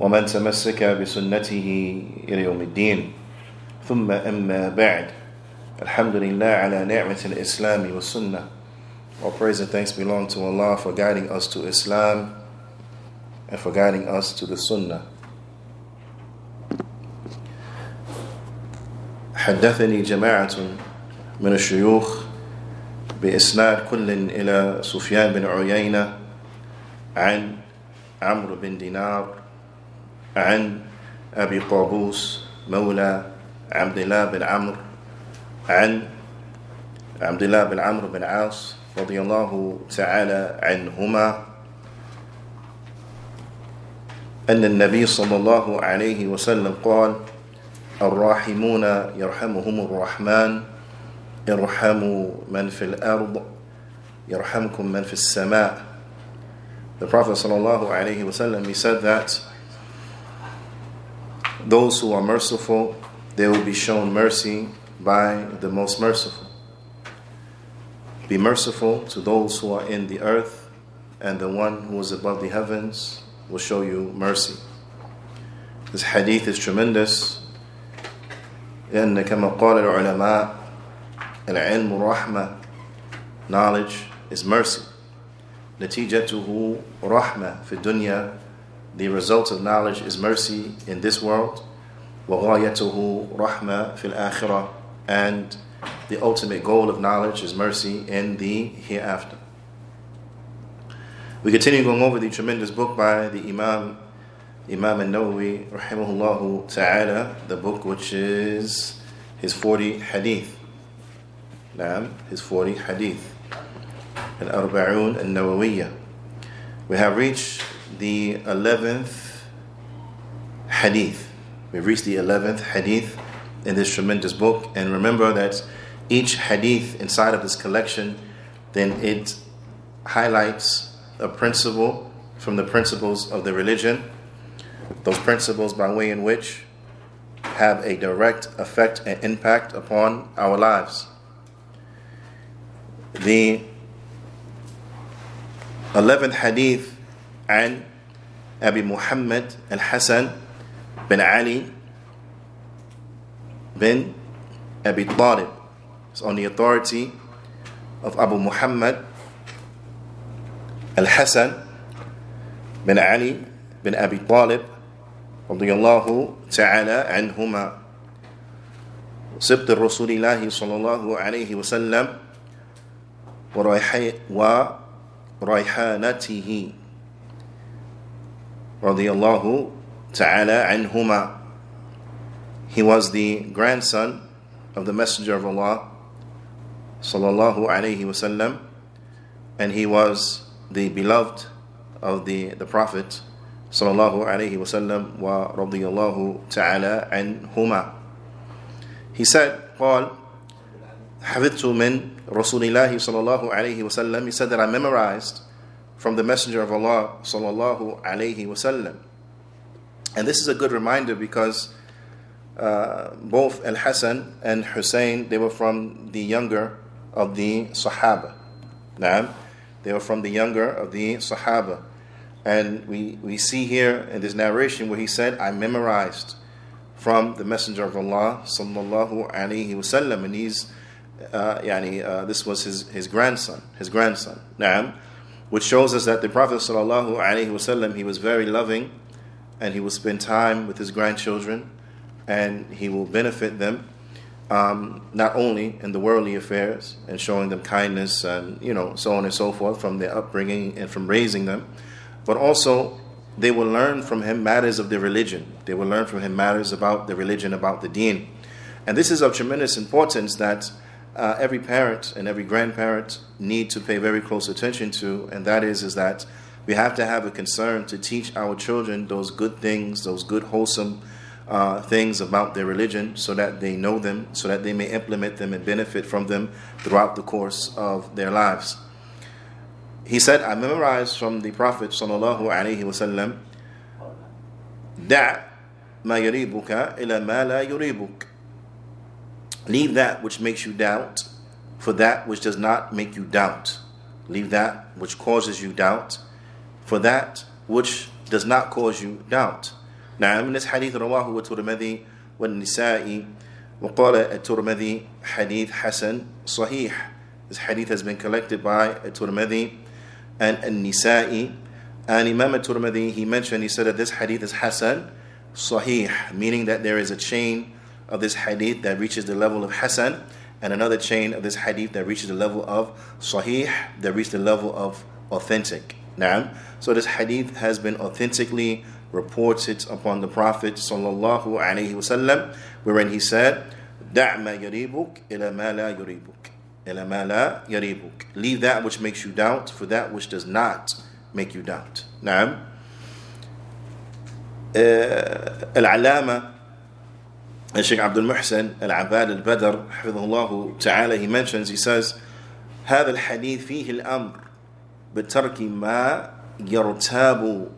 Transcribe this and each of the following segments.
ومن تمسك بسنته إلى يوم الدين. ثم أما بعد. الحمد لله على نعمة الإسلام والسنة. All praise and thanks belong to Allah for guiding us to Islam and for guiding us to the Sunnah. حدثني جماعة من الشيوخ بإسناد كل إلى سفيان بن عيينة عن عمرو بن دينار عن أبي قابوس مولى عبد الله بن عمرو عن عبد الله بن عمرو بن عاص رضي الله تعالى عنهما أن النبي صلى الله عليه وسلم قال الراحمون يرحمهم الرحمن ارحموا من في الأرض يرحمكم من في السماء. The Prophet صلى الله عليه وسلم he said that those who are merciful they will be shown mercy by the most merciful Be merciful to those who are in the earth and the one who is above the heavens will show you mercy This hadith is tremendous لأن كما قال العلماء العلم رحمة knowledge is mercy نتيجته رحمة في الدنيا the result of knowledge is mercy in this world وغايته رحمة في الآخرة and the ultimate goal of knowledge is mercy in the hereafter we continue going over the tremendous book by the Imam Imam al-Nawawi rahimahullah ta'ala the book which is his 40 hadith نعم his 40 hadith al-Arba'un al-Nawawiyya we have reached the 11th hadith. We've reached the 11th hadith in this tremendous book. And remember that each hadith inside of this collection then it highlights a principle from the principles of the religion. Those principles by way in which have a direct effect and impact upon our lives. The 11th hadith عن أبي محمد الحسن بن علي بن أبي طالب. It's on the authority of Abu Muhammad al-Hasan bin Ali bin Abi Talib رضي الله تعالى عنهما سبط الرسول الله صلى الله عليه وسلم وريحانته رضي الله تعالى عنهما He was the grandson of the Messenger of Allah صلى الله عليه وسلم and he was the beloved of the, the Prophet صلى الله عليه وسلم ورضي الله تعالى عنهما He said, قال حفظت من رسول الله صلى الله عليه وسلم He said that I memorized from the Messenger of Allah sallallahu alaihi wasallam. And this is a good reminder because uh, both Al Hassan and Hussein they were from the younger of the Sahaba. Naam. They were from the younger of the Sahaba. And we, we see here in this narration where he said, I memorized from the Messenger of Allah sallallahu alaihi wasallam, and he's, uh, yani, uh, this was his, his grandson, his grandson. Naam which shows us that the Prophet wasallam, he was very loving, and he will spend time with his grandchildren, and he will benefit them, um, not only in the worldly affairs and showing them kindness and you know so on and so forth from their upbringing and from raising them but also they will learn from him matters of their religion. They will learn from him matters about the religion, about the deen. And this is of tremendous importance that uh, every parent and every grandparent need to pay very close attention to, and that is, is that we have to have a concern to teach our children those good things, those good, wholesome uh, things about their religion so that they know them, so that they may implement them and benefit from them throughout the course of their lives. He said, I memorized from the Prophet sallallahu alaihi wasallam, "Da ma yuribuka ila ma la yuribuk." Leave that which makes you doubt for that which does not make you doubt. Leave that which causes you doubt for that which does not cause you doubt. Now, in this hadith, رواه الترمذي والنسائي وقال الترمذي حديث حسن صحيح. This hadith has been collected by الترمذي and Nisai. And Imam al-Tirmidhi, he mentioned, he said that this hadith is Hasan Sahih, meaning that there is a chain of this hadith that reaches the level of Hasan and another chain of this hadith that reaches the level of Sahih that reaches the level of authentic. Now, so this hadith has been authentically reported upon the Prophet sallallahu alaihi wasallam, wherein he said, "Da' ma yaribuk ila ma la yaribuk, ila ma la yaribuk." Leave that which makes you doubt for that which does not make you doubt. Now, uh, al-alama and Sheikh Abdul Muhsin Al Abbad Al Badr, Hafidhullah Ta'ala, he mentions, he says, هذا الحديث فيه الأمر بترك ما يرتاب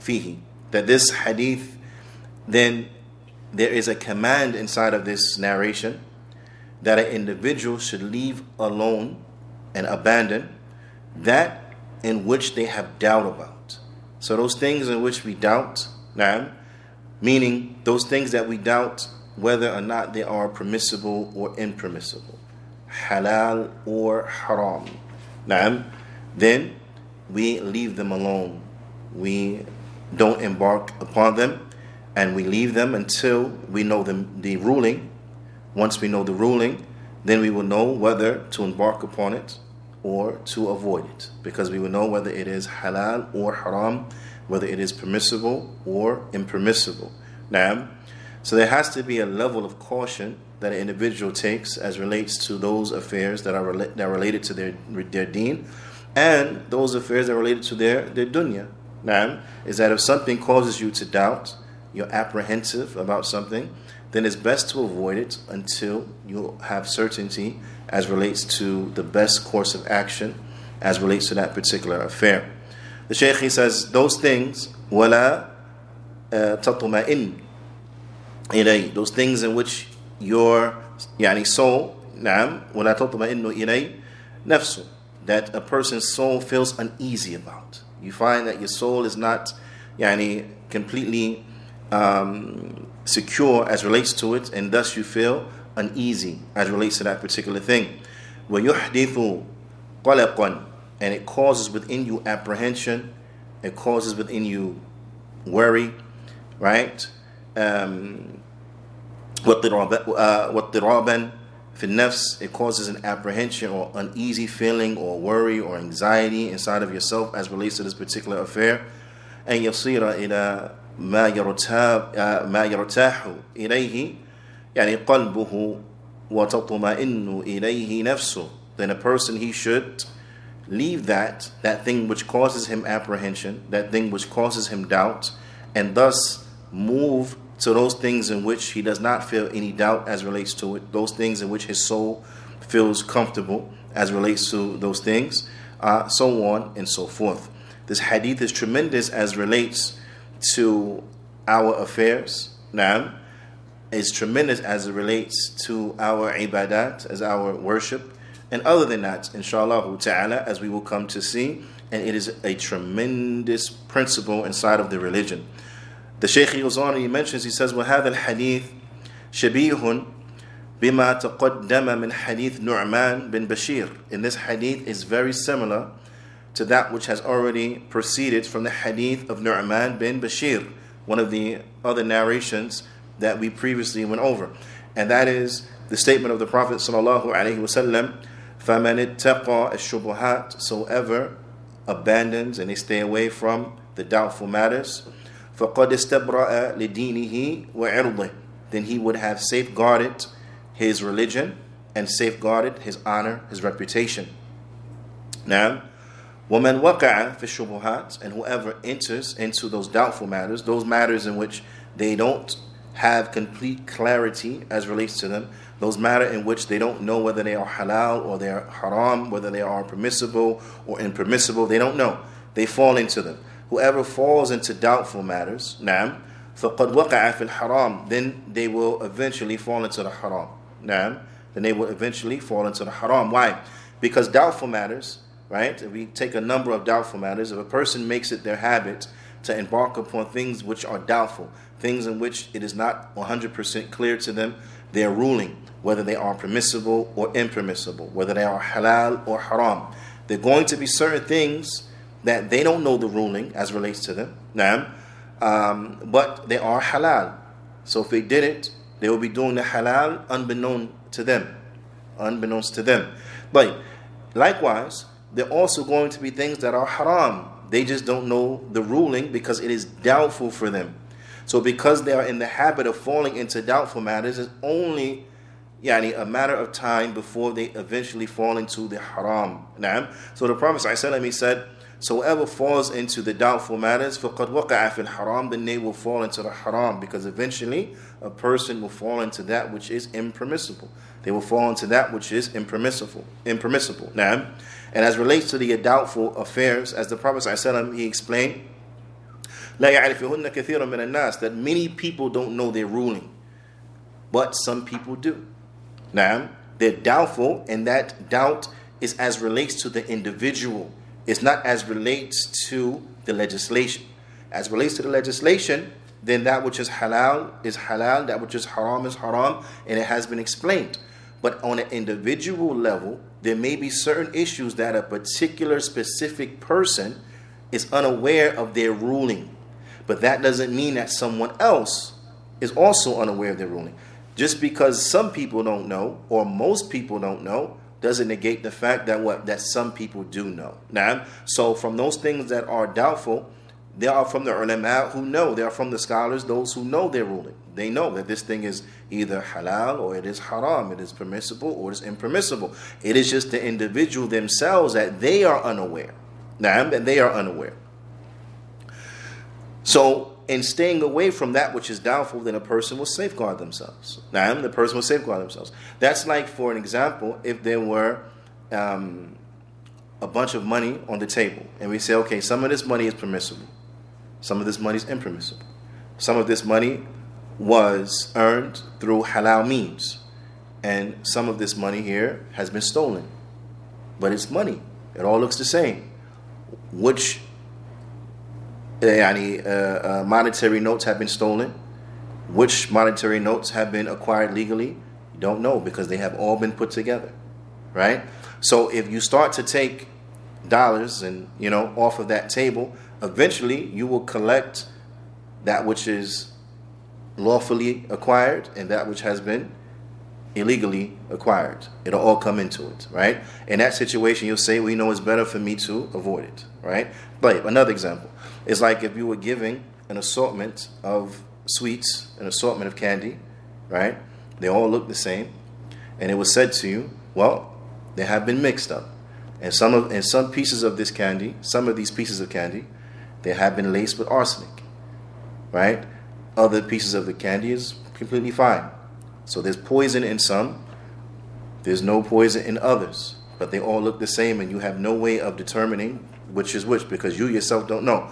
فيه. That this hadith, then there is a command inside of this narration that an individual should leave alone and abandon that in which they have doubt about. So those things in which we doubt, na'am, meaning those things that we doubt whether or not they are permissible or impermissible, halal or haram. Now, then we leave them alone. We don't embark upon them, and we leave them until we know the, the ruling. Once we know the ruling, then we will know whether to embark upon it or to avoid it, because we will know whether it is halal or haram, whether it is permissible or impermissible. Now, so there has to be a level of caution that an individual takes as relates to those affairs that are that are related to their their deen, and those affairs that are related to their their dunya. Now, is that if something causes you to doubt, you're apprehensive about something, then it's best to avoid it until you have certainty as relates to the best course of action as relates to that particular affair. The Shaykh he says those things wala uh, tatma'in ilay those things in which your yani soul نعم ولا تطمئن إلي نفسه that a person's soul feels uneasy about you find that your soul is not yani, completely um, secure as relates to it, and thus you feel uneasy as relates to that particular thing. وَيُحْدِثُ قَلَقًا And it causes within you apprehension, it causes within you worry, right? Um, وَاضْطِرَابًا في النفس, it causes an apprehension or uneasy feeling or worry or anxiety inside of yourself as relates to this particular affair. أن يصير إلى ما يرتاب ما يرتاح إليه يعني قلبه وتطمئن إليه نفسه. Then a person he should leave that that thing which causes him apprehension, that thing which causes him doubt, and thus move to those things in which he does not feel any doubt as relates to it, those things in which his soul feels comfortable as relates to those things, uh, so on and so forth. This hadith is tremendous as relates to our affairs. Now, it's tremendous as it relates to our ibadat, as our worship And other than that, inshallah ta'ala, as we will come to see, and it is a tremendous principle inside of the religion. The Shaykh goes on and he mentions, he says, وهذا الحديث شبيه بما تقدم من حديث نعمان bin Bashir. In this hadith is very similar to that which has already proceeded from the hadith of Nu'man bin Bashir, one of the other narrations that we previously went over. And that is the statement of the Prophet sallallahu alaihi wasallam, فَمَنِ اتَّقَى الشُّبُهَاتِ So ever abandons and they stay away from the doubtful matters, فَقَدْ اسْتَبْرَأَ لِدِينِهِ وَعِرْضِهِ Then he would have safeguarded his religion and safeguarded his honor, his reputation. Now, وَمَنْ وَقَعَ فِي الشُّبُهَاتِ And whoever enters into those doubtful matters, those matters in which they don't have complete clarity as relates to them. Those matter in which they don't know whether they are halal or they are haram, whether they are permissible or impermissible. They don't know. They fall into them. Whoever falls into doubtful matters, نعم, فقد وقع في الحرام, then they will eventually fall into the haram. نعم, then they will eventually fall into the haram. Why? Because doubtful matters, right? If we take a number of doubtful matters, if a person makes it their habit to embark upon things which are doubtful, things in which it is not 100% clear to them their ruling, whether they are permissible or impermissible, whether they are halal or haram. There are going to be certain things that they don't know the ruling as relates to them, um, but they are halal. So if they did it, they will be doing the halal unbeknown to them, unbeknownst to them. But likewise, there are also going to be things that are haram. They just don't know the ruling because it is doubtful for them. So because they are in the habit of falling into doubtful matters, it's only yani, a matter of time before they eventually fall into the haram. Naam. So the Prophet ﷺ, said, so whoever falls into the doubtful matters, فَقَدْ وَقَعَ فِي الْحَرَامِ Then they will fall into the haram because eventually a person will fall into that which is impermissible. They will fall into that which is impermissible. Impermissible. Now, and as relates to the doubtful affairs, as the Prophet ﷺ, he explained, لا يعرفهن كثير من الناس that many people don't know their ruling, but some people do. Now, they're doubtful, and that doubt is as relates to the individual. It's not as relates to the legislation. As relates to the legislation, then that which is halal is halal, that which is haram is haram, and it has been explained. But on an individual level, there may be certain issues that a particular specific person is unaware of their ruling. But that doesn't mean that someone else is also unaware of their ruling. Just because some people don't know, or most people don't know, doesn't negate the fact that what that some people do know. Now, so from those things that are doubtful, they are from the ulama who know. They are from the scholars, those who know their ruling. They know that this thing is either halal or it is haram. It is permissible or it is impermissible. It is just the individual themselves that they are unaware. Now, that they are unaware. So, in staying away from that which is doubtful, then a person will safeguard themselves. Now, the person will safeguard themselves. That's like, for an example, if there were um, a bunch of money on the table, and we say, okay, some of this money is permissible, some of this money is impermissible, some of this money was earned through halal means, and some of this money here has been stolen, but it's money. It all looks the same. Which يعني, uh, uh, monetary notes have been stolen. Which monetary notes have been acquired legally? You don't know because they have all been put together, right? So if you start to take dollars and you know off of that table, eventually you will collect that which is lawfully acquired and that which has been illegally acquired. It'll all come into it, right? In that situation, you'll say, "We well, know it's better for me to avoid it," right? But another example. it's like if you were giving an assortment of sweets, an assortment of candy, right? They all look the same, and it was said to you, well, they have been mixed up, and some of and some pieces of this candy, some of these pieces of candy, they have been laced with arsenic, right? Other pieces of the candy is completely fine. So there's poison in some, there's no poison in others, but they all look the same, and you have no way of determining which is which because you yourself don't know.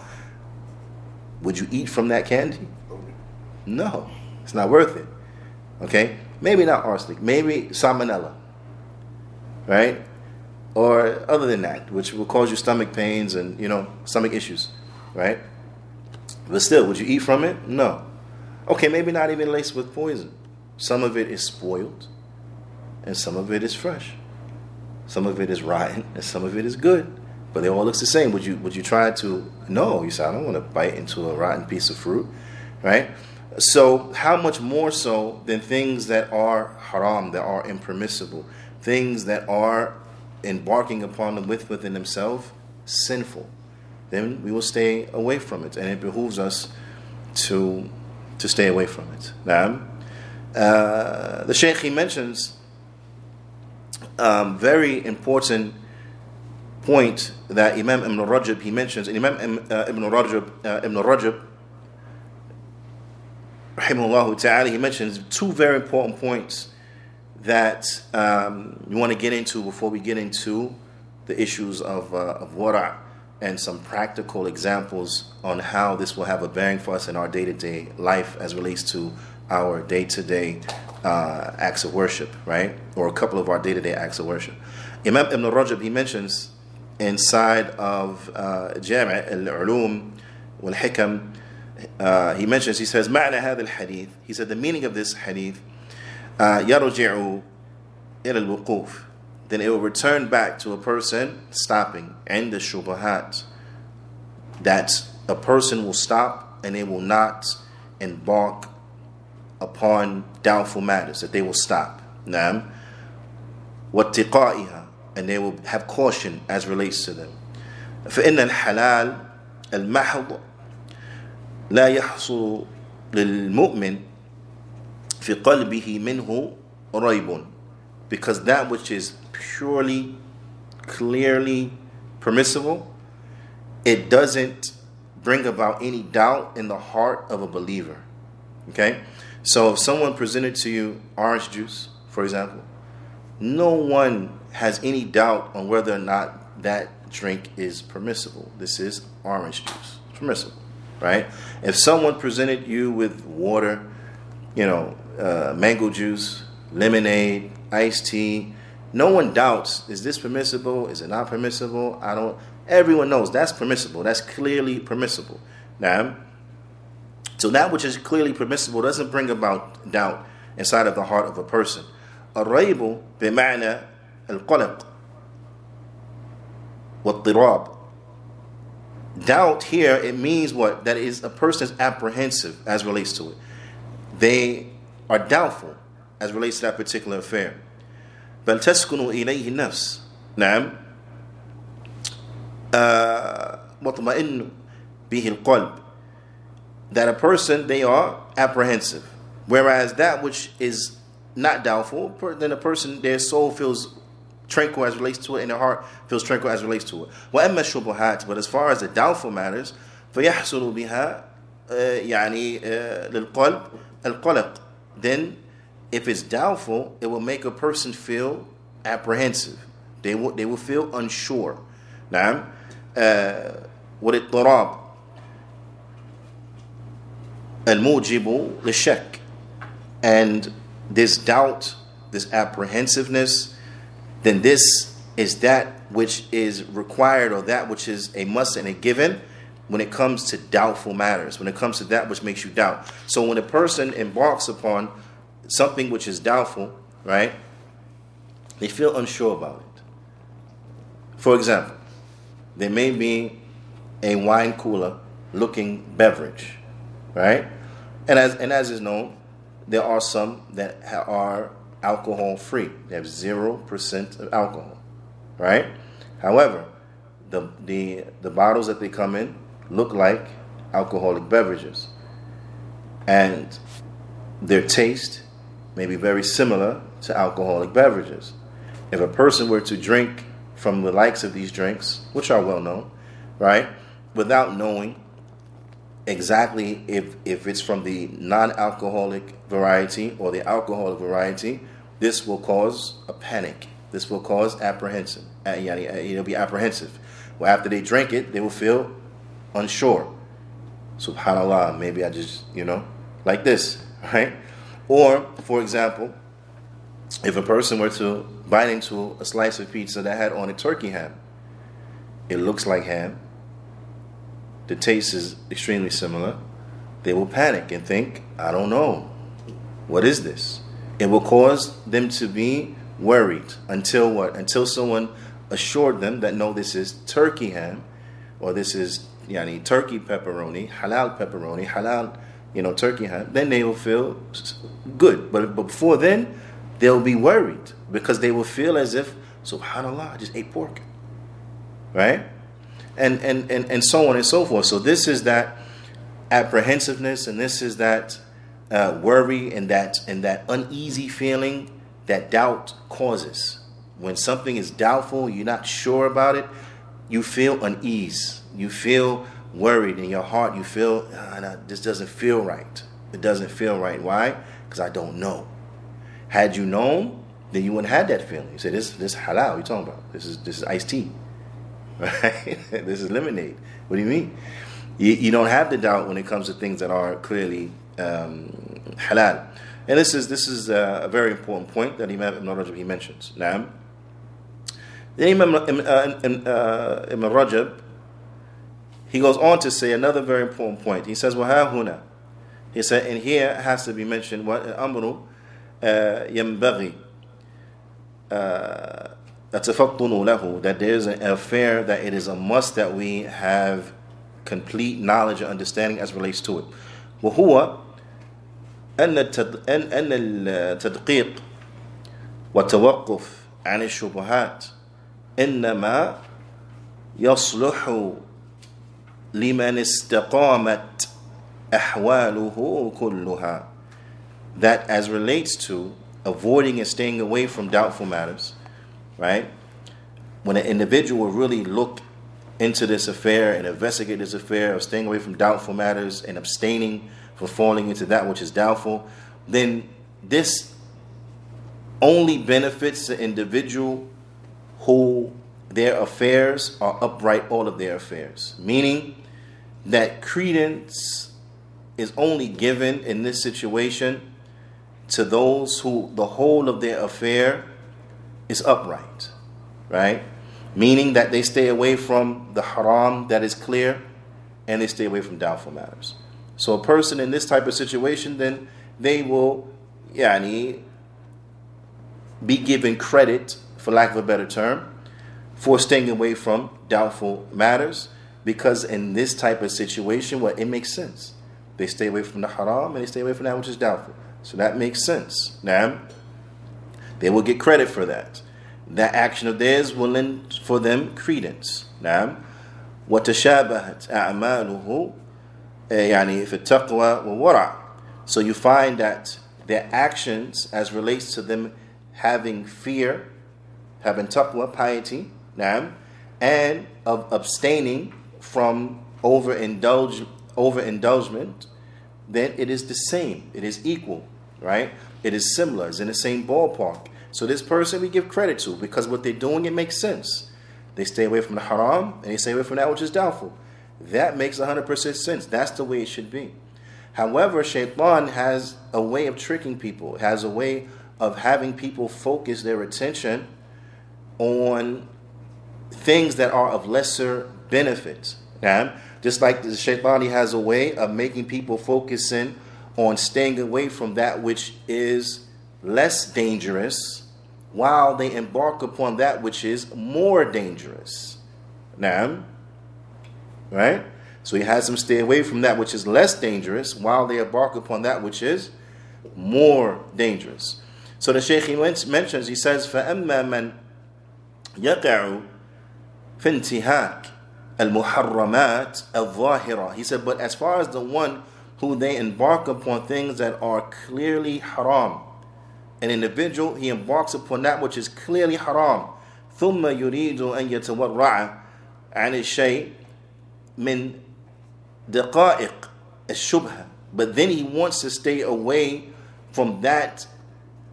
Would you eat from that candy? No, it's not worth it. Okay, maybe not arsenic, maybe salmonella, right? Or other than that, which will cause you stomach pains and you know stomach issues, right? But still, would you eat from it? No. Okay, maybe not even laced with poison. Some of it is spoiled, and some of it is fresh. Some of it is rotten, and some of it is good but they all looks the same. Would you would you try to? No, you say I don't want to bite into a rotten piece of fruit, right? So how much more so than things that are haram, that are impermissible, things that are embarking upon them with within themselves sinful, then we will stay away from it, and it behooves us to to stay away from it. Now, uh, the Sheikh he mentions um, very important point that Imam Ibn Rajab he mentions, and Imam uh, Ibn Rajab, uh, Ibn Rajab, rahimahullah ta'ala, he mentions two very important points that um, we want to get into before we get into the issues of, uh, of wara' and some practical examples on how this will have a bearing for us in our day to day life as relates to our day to day acts of worship, right? Or a couple of our day to day acts of worship. Imam Ibn Rajab, he mentions inside of uh, Jami' al-Ulum wal-Hikam, uh, he mentions, he says, معنى هذا الحديث, he said, the meaning of this hadith, uh, يرجع إلى الوقوف then it will return back to a person stopping and the shubahat that a person will stop and they will not embark upon doubtful matters that they will stop نعم واتقائها and they will have caution as relates to them فإن الحلال المحض لا يحصل للمؤمن في قلبه منه ريب because that which is purely, clearly permissible, it doesn't bring about any doubt in the heart of a believer. Okay? So if someone presented to you orange juice, for example, no one has any doubt on whether or not that drink is permissible. This is orange juice. It's permissible, right? If someone presented you with water, you know, uh, mango juice, lemonade, iced tea, no one doubts is this permissible? Is it not permissible? I don't. Everyone knows that's permissible. That's clearly permissible. Now, so that which is clearly permissible doesn't bring about doubt inside of the heart of a person. A rabel bimana القلق والضراب Doubt here, it means what? That is a person is apprehensive as relates to it. They are doubtful as relates to that particular affair. بل تسكن إليه النفس نعم مطمئن به القلب that a person they are apprehensive whereas that which is not doubtful then a person their soul feels tranquil as relates to it and their heart feels tranquil as relates to it وأما الشبهات but as far as the doubtful matters فيحصل بها يعني للقلب القلق then if it's doubtful, it will make a person feel apprehensive. They will, they will feel unsure. Now, uh, والاضطراب الموجب للشك and this doubt, this apprehensiveness, then this is that which is required or that which is a must and a given when it comes to doubtful matters, when it comes to that which makes you doubt. So when a person embarks upon something which is doubtful, right? They feel unsure about it. For example, there may be a wine cooler looking beverage, right? And as and as is known, there are some that are alcohol free. They have zero percent of alcohol, right? However, the the the bottles that they come in look like alcoholic beverages, and their taste may be very similar to alcoholic beverages. If a person were to drink from the likes of these drinks, which are well known, right, without knowing exactly if, if it's from the non alcoholic variety or the alcoholic variety, this will cause a panic. This will cause apprehension. Uh, it'll be apprehensive. Well, after they drink it, they will feel unsure. Subhanallah, maybe I just, you know, like this, right? Or, for example, if a person were to bite into a slice of pizza that had on a turkey ham, it looks like ham, the taste is extremely similar, they will panic and think, I don't know, what is this? It will cause them to be worried until what? Until someone assured them that no, this is turkey ham, or this is yani turkey pepperoni, halal pepperoni, halal you know, turkey ham, then they will feel good. But, but before then, they'll be worried because they will feel as if, subhanAllah, I just ate pork. Right? And, and, and, and so on and so forth. So this is that apprehensiveness and this is that uh, worry and that, and that uneasy feeling that doubt causes. When something is doubtful, you're not sure about it, you feel unease. You feel worried in your heart, you feel, ah, this doesn't feel right. It doesn't feel right. Why? Because I don't know. Had you known, then you wouldn't have that feeling. You say, this, this halal, you talking about? This is, this is iced tea. Right? this is lemonade. What do you mean? You, you don't have the doubt when it comes to things that are clearly um, halal. And this is this is a, a very important point that Imam Ibn Rajab he mentions. Now, the Imam uh, uh, Ibn Rajab he goes on to say another very important point. He says, "Waha huna." He said, and here has to be mentioned what amru uh, yambaghi uh, له that there is an affair that it is a must that we have complete knowledge and understanding as relates to it. وهو أن أن التدقيق والتوقف عن الشبهات إنما يصلح لمن استقامت أحواله كلها that as relates to avoiding and staying away from doubtful matters right when an individual really look into this affair and investigate this affair of staying away from doubtful matters and abstaining from falling into that which is doubtful, then this only benefits the individual who their affairs are upright, all of their affairs. Meaning that credence is only given in this situation to those who the whole of their affair is upright, right? meaning that they stay away from the haram that is clear and they stay away from doubtful matters. So a person in this type of situation, then they will yani, be given credit, for lack of a better term, for staying away from doubtful matters because in this type of situation, well, it makes sense. They stay away from the haram and they stay away from that which is doubtful. So that makes sense. Now, they will get credit for that that action of theirs will lend for them credence. نعم وتشابهت أعماله يعني في التقوى والورع. So you find that their actions as relates to them having fear, having taqwa, piety, نعم, and of abstaining from overindulge, overindulgement, then it is the same. It is equal, right? It is similar. It's in the same ballpark. So this person we give credit to because what they're doing it makes sense. They stay away from the haram and they stay away from that which is doubtful. That makes 100% sense. That's the way it should be. However, shaitan has a way of tricking people, has a way of having people focus their attention on things that are of lesser benefit. Yeah? Just like the shaitan has a way of making people focus in on staying away from that which is less dangerous while they embark upon that which is more dangerous. Now, right? So he has them stay away from that which is less dangerous while they embark upon that which is more dangerous. So the Shaykh he mentions, he says, فَأَمَّا مَنْ يَقَعُ فِي انْتِهَاكِ الْمُحَرَّمَاتِ الظَّاهِرَةِ He said, but as far as the one who they embark upon things that are clearly haram, an individual, he embarks upon that which is clearly haram. ثم يريد أن يتورع عن الشيء من دقائق الشبهة but then he wants to stay away from that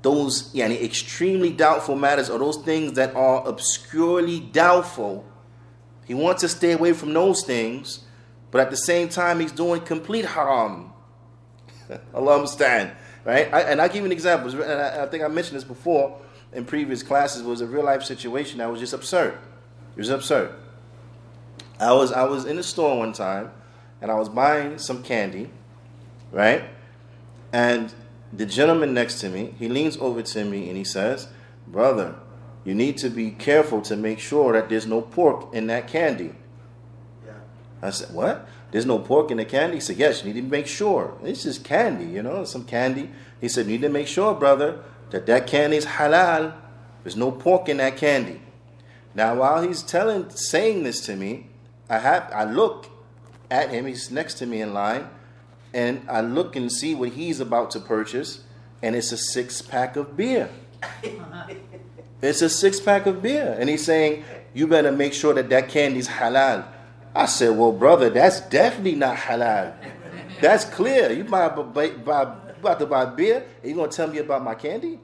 those yani, extremely doubtful matters or those things that are obscurely doubtful he wants to stay away from those things but at the same time he's doing complete haram Allah understand right? I, and I'll give you an example. And I, I, think I mentioned this before in previous classes. It was a real life situation that was just absurd. It was absurd. I was I was in the store one time, and I was buying some candy, right? And the gentleman next to me, he leans over to me and he says, "Brother, you need to be careful to make sure that there's no pork in that candy." I said, "What?" There's no pork in the candy. He said, Yes, you need to make sure. It's just candy, you know, some candy. He said, You need to make sure, brother, that that candy is halal. There's no pork in that candy. Now, while he's telling, saying this to me, I have, I look at him. He's next to me in line, and I look and see what he's about to purchase, and it's a six pack of beer. it's a six pack of beer, and he's saying, "You better make sure that that candy's halal." I said, Well, brother, that's definitely not halal. That's clear. You buy, buy, buy about to buy beer, and you gonna tell me about my candy?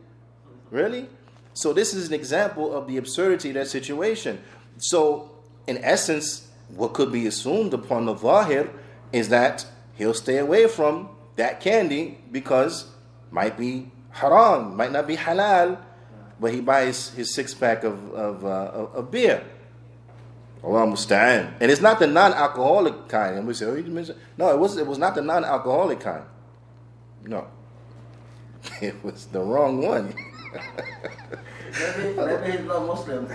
Really? So this is an example of the absurdity of that situation. So in essence, what could be assumed upon the Zahir is that he'll stay away from that candy because might be haram, might not be halal, but he buys his six pack of, of, uh, of beer. Allah musta'an. And it's not the non-alcoholic kind. And we say, oh, you mentioned no, it was it was not the non-alcoholic kind. No. It was the wrong one. maybe, maybe he's not Muslim.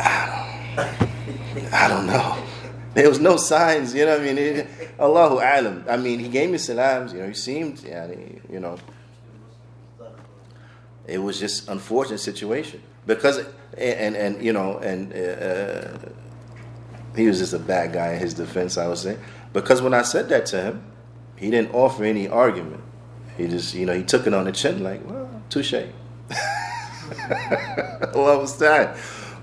I don't know. There was no signs, you know. What I mean, it, Allahu alam. I mean, he gave me salams. You know, he seemed, yeah, you know. It was just unfortunate situation because, and and you know, and uh, he was just a bad guy in his defense. I would say because when I said that to him, he didn't offer any argument. He just, you know, he took it on the chin, like, well, touche. Allah was that.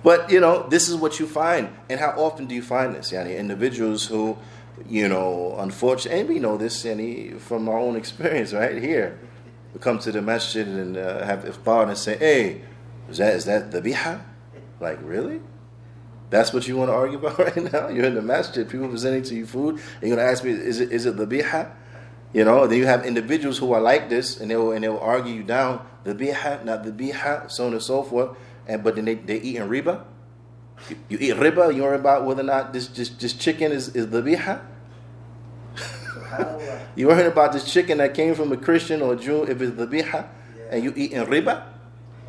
But you know, this is what you find, and how often do you find this? Yani individuals who, you know, unfortunately, and we know this, yani, from our own experience, right here, we come to the masjid and uh, have iftar and say, "Hey, is that is that dhabiha?" Like, really? That's what you want to argue about right now? You're in the masjid, people presenting to you food, and you're gonna ask me, "Is it is it dhabiha?" You know, then you have individuals who are like this, and they will and they will argue you down dhabiha, not dhabiha, so on and so forth and but then they they eating riba. You, you eat riba. You worry about whether or not this this, this chicken is is dhabiha. you worry about this chicken that came from a Christian or a Jew if it's dhabiha, yeah. and you eating riba.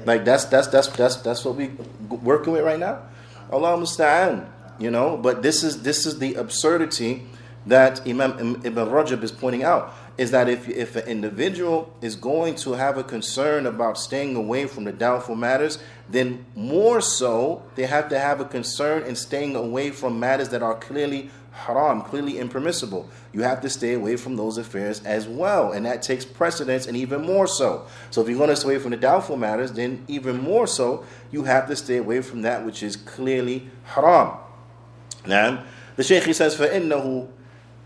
Like that's that's that's that's that's what we working with right now. Allah musta'an. You know, but this is this is the absurdity that Imam Ibn Rajab is pointing out is that if, if an individual is going to have a concern about staying away from the doubtful matters, then more so they have to have a concern in staying away from matters that are clearly haram, clearly impermissible. You have to stay away from those affairs as well, and that takes precedence and even more so. So if you're going to stay away from the doubtful matters, then even more so, you have to stay away from that which is clearly haram. Now, the Shaykh says, فَإِنَّهُ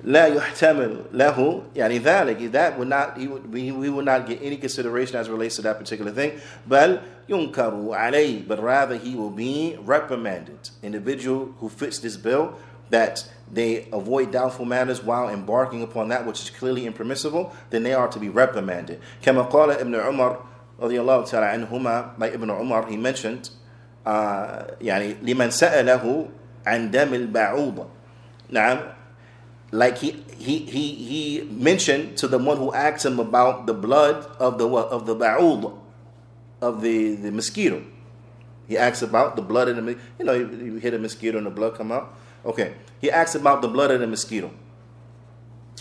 لا يحتمل له يعني ذلك that would not he would, he, he would not get any consideration as relates to that particular thing بل ينكر عليه but rather he will be reprimanded individual who fits this bill that they avoid doubtful matters while embarking upon that which is clearly impermissible then they are to be reprimanded كما قال ابن عمر رضي الله تعالى عنهما like Ibn Umar he mentioned uh, يعني لمن سأله عن دم البعوضة نعم like he he he he mentioned to the one who asked him about the blood of the of the ba'ud of the the mosquito. He asked about the blood of the you know you, you hit a mosquito and the blood come out. Okay, he asked about the blood of the mosquito.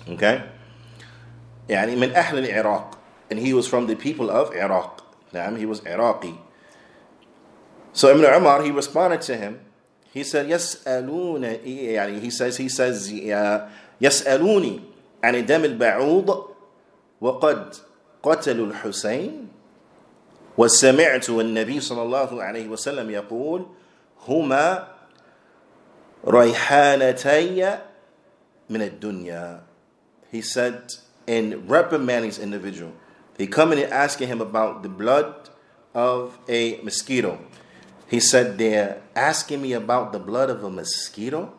Okay, يعني من أهل العراق and he was from the people of Iraq. Now he was Iraqi. So Ibn Umar he responded to him. He said, "Yes, He says he says يسألوني عن دم البعوض وقد قتلوا الحسين وسمعت النبي صلى الله عليه وسلم يقول هما Rayhanatayya min ad-dunya. He said, in reprimanding this individual. They come in and asking him about the blood of a mosquito. He said, They're asking me about the blood of a mosquito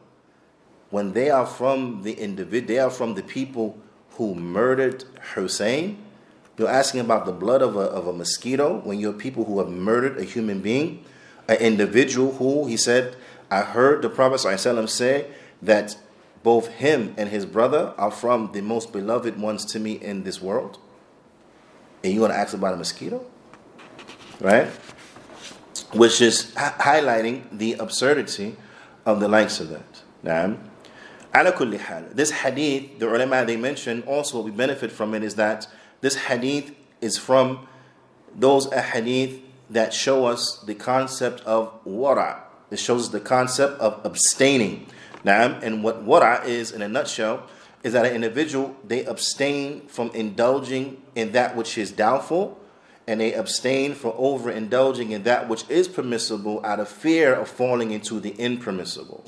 when they are from the individual, they are from the people who murdered Hussein. You're asking about the blood of a, of a mosquito when you're people who have murdered a human being, an individual who, he said, I heard the Prophet ﷺ say that both him and his brother are from the most beloved ones to me in this world. And you want to ask about a mosquito? Right? Which is highlighting the absurdity of the likes of that. Hal. This hadith, the ulama they mention, also we benefit from it is that this hadith is from those hadith that show us the concept of wara. It shows us the concept of abstaining. Now, and what wara is in a nutshell is that an individual they abstain from indulging in that which is doubtful and they abstain from overindulging in that which is permissible out of fear of falling into the impermissible.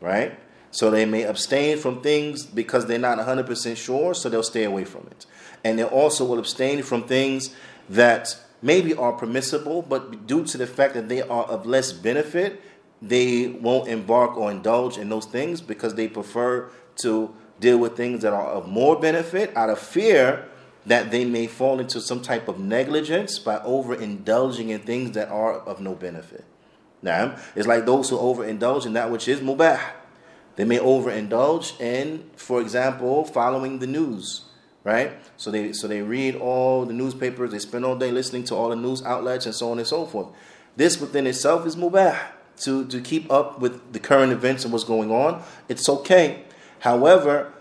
Right? So they may abstain from things because they're not 100% sure, so they'll stay away from it. And they also will abstain from things that maybe are permissible, but due to the fact that they are of less benefit, they won't embark or indulge in those things because they prefer to deal with things that are of more benefit out of fear that they may fall into some type of negligence by overindulging in things that are of no benefit. Now, it's like those who overindulge in that which is mubah. They may overindulge in, for example, following the news, right? So they so they read all the newspapers, they spend all day listening to all the news outlets and so on and so forth. This within itself is mubah to, to keep up with the current events and what's going on. It's okay. However,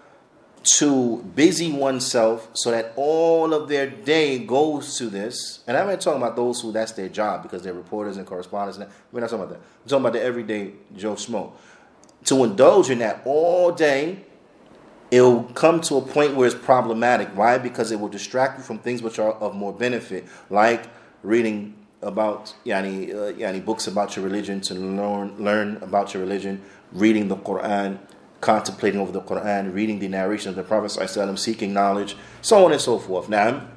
to busy oneself so that all of their day goes to this, and I'm not talking about those who that's their job because they're reporters and correspondents. We're not talking about that. I'm talking about the everyday Joe Schmo. To indulge in that all day, it'll come to a point where it's problematic. Why? Because it will distract you from things which are of more benefit, like reading about yani, uh, yani books about your religion, to learn learn about your religion, reading the Quran, contemplating over the Quran, reading the narration of the Prophet ﷺ, seeking knowledge, so on and so forth. Now,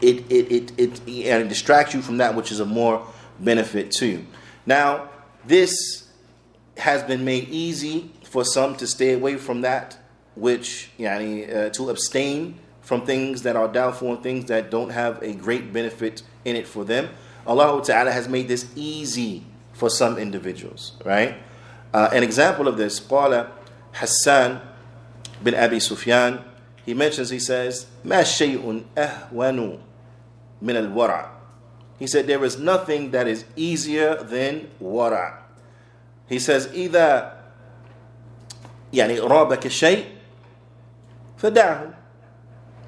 it it it it, and it distracts you from that which is of more benefit to you. Now, this has been made easy for some to stay away from that, which yani, uh, to abstain from things that are doubtful and things that don't have a great benefit in it for them. Allah Ta'ala has made this easy for some individuals, right? Uh, an example of this, قال Hassan bin Abi Sufyan, he mentions, he says, ما شيء أهون من الورع. He said, there is nothing that is easier than wara. He says, إذا يعني رابك شيء فدعه.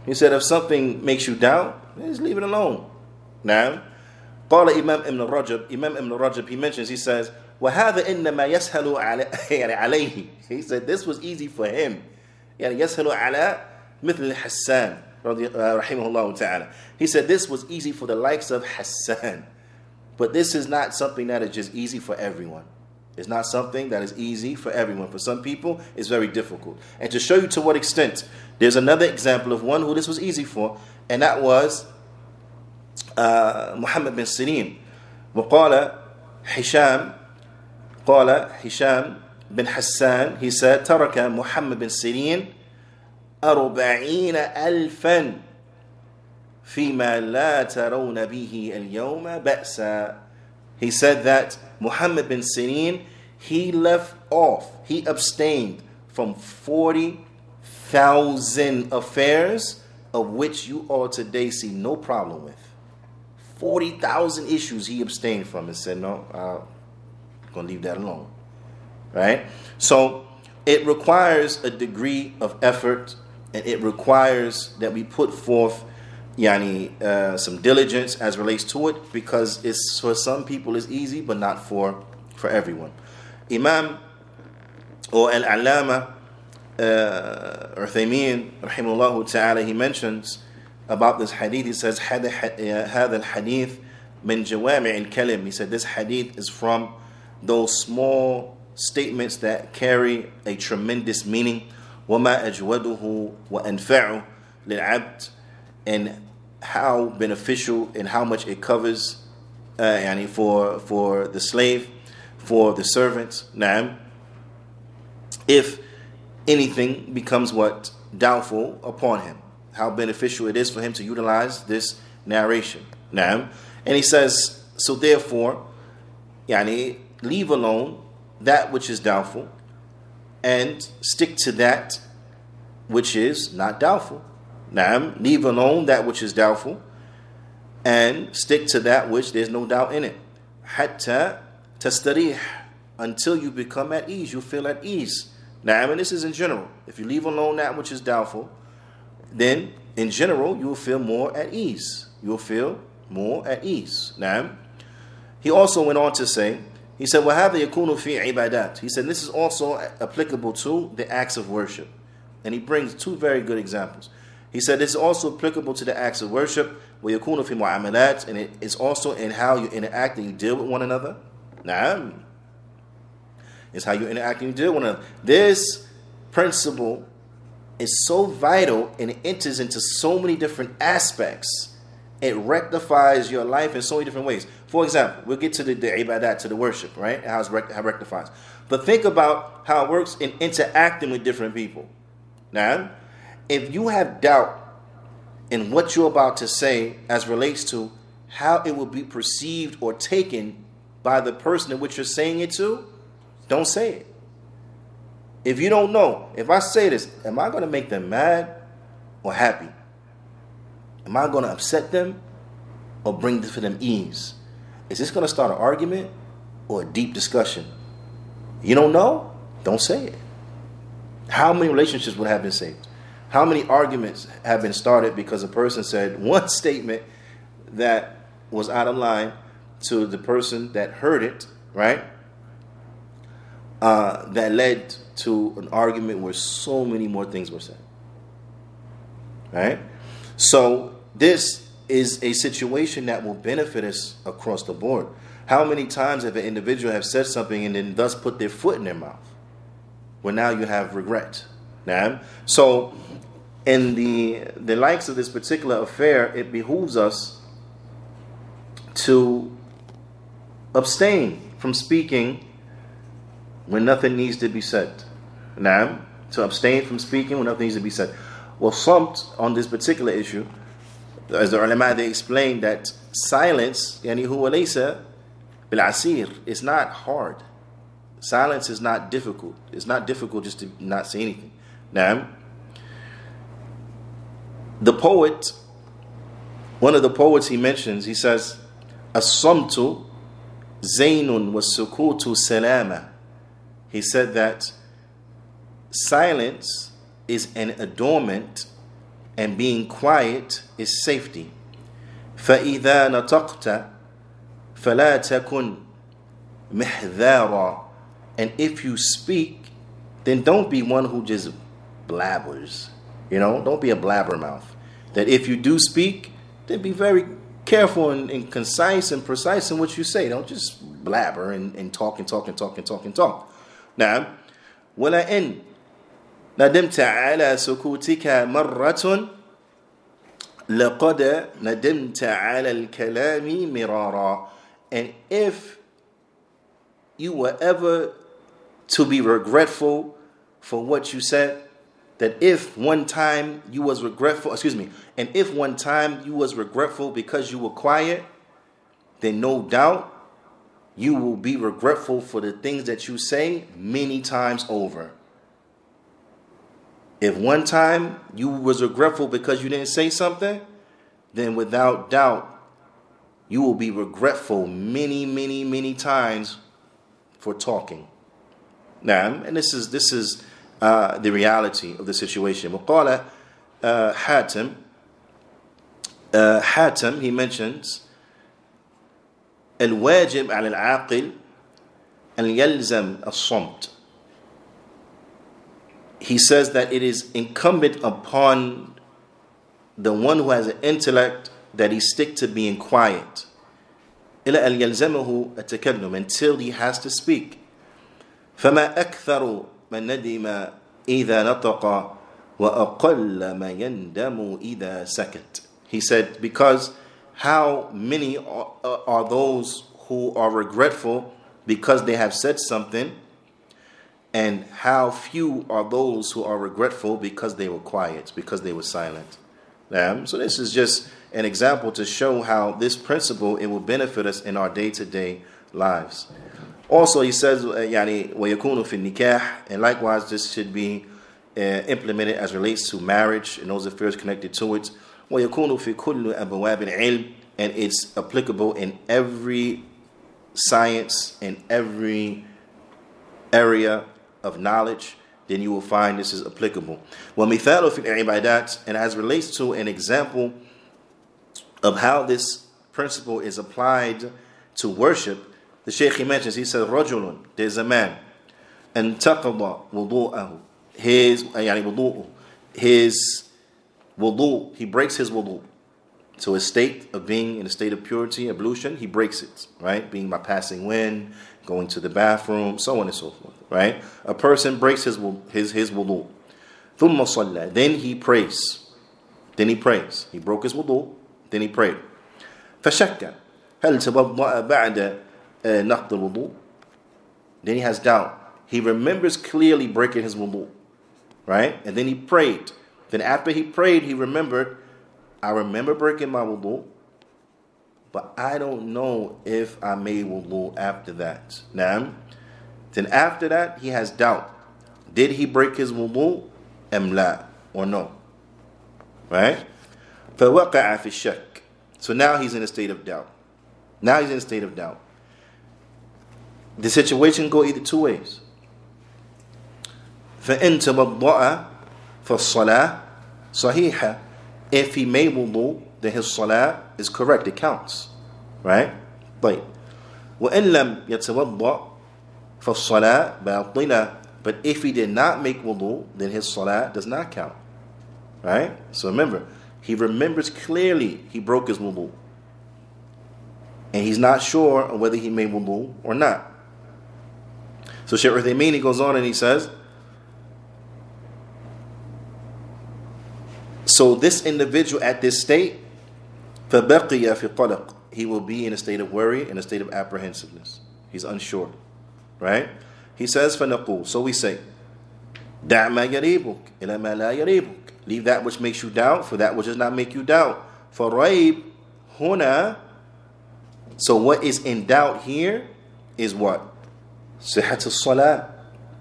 He said, if something makes you doubt, just leave it alone. Now, قال إمام ابن رجب, Imam ibn Rajab, he mentions, he says, وهذا إنما يسهل عليه he said this was easy for him يعني يسهل على مثل حسان رحمه الله تعالى he said this was easy for the likes of Hassan but this is not something that is just easy for everyone it's not something that is easy for everyone. For some people, it's very difficult. And to show you to what extent, there's another example of one who this was easy for, and that was uh, Muhammad bin Sirin. وقال هشام قال هشام بن حسان he said ترك محمد بن سيرين أربعين ألفا فيما لا ترون به اليوم بأسا he said that Muhammad bin Sirin he left off he abstained from 40,000 affairs of which you all today see no problem with 40,000 issues he abstained from and said no uh, gonna leave that alone. Right? So it requires a degree of effort and it requires that we put forth yani uh, some diligence as relates to it because it's for some people it's easy but not for for everyone. Imam or Al-Alama uh, Uthaymin rahimahullah ta'ala he mentions about this hadith he says هذا الحديث من جوامع الكلم he said this hadith is from those small statements that carry a tremendous meaning وما أجوده وأنفعه للعبد and how beneficial and how much it covers uh, yani for for the slave, for the servants. Now, if anything becomes what doubtful upon him, how beneficial it is for him to utilize this narration. Now, and he says, so therefore, yani leave alone that which is doubtful, and stick to that which is not doubtful. Now, leave alone that which is doubtful and stick to that which there's no doubt in it. Hatta tastarih until you become at ease, you feel at ease. Now, I mean, this is in general. If you leave alone that which is doubtful, then in general, you will feel more at ease. You will feel more at ease. Now, he also went on to say, he said, وَهَذَا يَكُونُ فِي عِبَادَات He said, this is also applicable to the acts of worship. And he brings two very good examples. He said, this is also applicable to the acts of worship, وَيَكُونُ فِي مُعَامَلَات And it is also in how you interact and you deal with one another. Naam. It's how you interact and you deal with one another. This principle is so vital and it enters into so many different aspects. It rectifies your life in so many different ways. For example, we'll get to the, the ibadat, to the worship, right? How, it's rect- how it rectifies. But think about how it works in interacting with different people. Now, if you have doubt in what you're about to say as relates to how it will be perceived or taken by the person in which you're saying it to, don't say it. If you don't know, if I say this, am I going to make them mad or happy? Am I going to upset them or bring for them ease? Is this going to start an argument or a deep discussion? You don't know? Don't say it. How many relationships would have been saved? How many arguments have been started because a person said one statement that was out of line to the person that heard it, right? Uh, that led to an argument where so many more things were said. Right? So, this is a situation that will benefit us across the board. How many times have an individual have said something and then thus put their foot in their mouth? Well, now you have regret. Now, so in the the likes of this particular affair, it behooves us to abstain from speaking when nothing needs to be said. Now, to abstain from speaking when nothing needs to be said. Well, sumped on this particular issue, as the ulama they explained that silence, yani huwa bil asir, is not hard. Silence is not difficult. It's not difficult just to not say anything. Now, the poet, one of the poets he mentions, he says, As-samtu zaynun was-sukutu salama. He said that silence is an adornment and being quiet is safety. فإذا نطقت فلا تكن محذارا and if you speak then don't be one who just blabbers you know don't be a blabbermouth that if you do speak then be very careful and, and concise and precise in what you say don't just blabber and, and talk and talk and talk and talk and talk now ولئن ندمت على سكوتك مرة لقد ندمت على الكلام مرارا and if you were ever to be regretful for what you said that if one time you was regretful excuse me and if one time you was regretful because you were quiet then no doubt you will be regretful for the things that you say many times over if one time you was regretful because you didn't say something, then without doubt you will be regretful many, many, many times for talking. Now, and this is this is uh, the reality of the situation. وقال uh, Hatim, uh, Hatim, he mentions الواجب على العاقل أن يلزم الصمت he says that it is incumbent upon the one who has an intellect that he stick to being quiet until he has to speak فما أكثر من ندم إذا نطق وأقل ما يندم إذا سكت He said, because how many are those who are regretful because they have said something and how few are those who are regretful because they were quiet, because they were silent. Um, so this is just an example to show how this principle it will benefit us in our day-to-day lives. Also, he says, "Yani ويكون في النكاح," and likewise, this should be uh, implemented as relates to marriage and those affairs connected to it. ويكون في كل أبواب العلم, and it's applicable in every science, in every area of knowledge, then you will find this is applicable. وَمِثَالُ فِي الْعِبَادَاتِ And as relates to an example of how this principle is applied to worship, the Shaykh he mentions, he says, رَجُلٌ There's a man, and تَقَضَ وُضُوءَهُ His, يعني وضوءه, his wudu, he breaks his wudu. So his state of being in a state of purity, ablution, he breaks it, right? Being by passing wind, going to the bathroom, so on and so forth. right? A person breaks his his his wudu. ثم صلى. Then he prays. Then he prays. He broke his wudu. Then he prayed. فشك هل توضأ بعد نقض الوضوء? Then he has doubt. He remembers clearly breaking his wudu. Right? And then he prayed. Then after he prayed, he remembered, I remember breaking my wudu, but I don't know if I made wudu after that. Now, then after that, he has doubt. Did he break his wudu? Am la or no? Right? فوقع في الشك. So now he's in a state of doubt. Now he's in a state of doubt. The situation go either two ways. فإن تبضأ فالصلاة صحيحة. If he made wudu, then his salah is correct. It counts. Right? طيب. وإن لم يتوضأ فالصلاة باطلة. But if he did not make wudu, then his salah does not count. Right? So remember, he remembers clearly he broke his wudu. And he's not sure whether he made wudu or not. So Shaykh Uthaymin, he goes on and he says, So this individual at this state, فَبَقِيَ فِي طَلَقٍ He will be in a state of worry, in a state of apprehensiveness. He's unsure, right? He says, فَنَقُولُ So we say, دَعْ مَا يَرِيبُكَ إِلَى مَا لَا يَرِيبُكَ Leave that which makes you doubt for that which does not make you doubt. For raib huna. So what is in doubt here is what? Sihat salah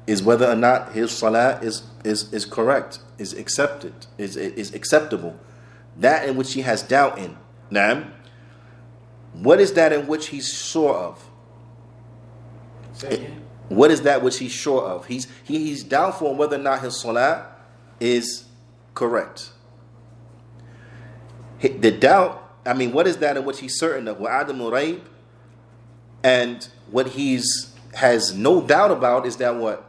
is whether or not his salah is, is, is correct, is accepted, is, is acceptable. That in which he has doubt in. Now, what is that in which he's sure of? What is that which he's sure of? He's he, he's doubtful on whether or not his salah is correct. The doubt, I mean, what is that in which he's certain of? Adam raib, and what he's has no doubt about is that what?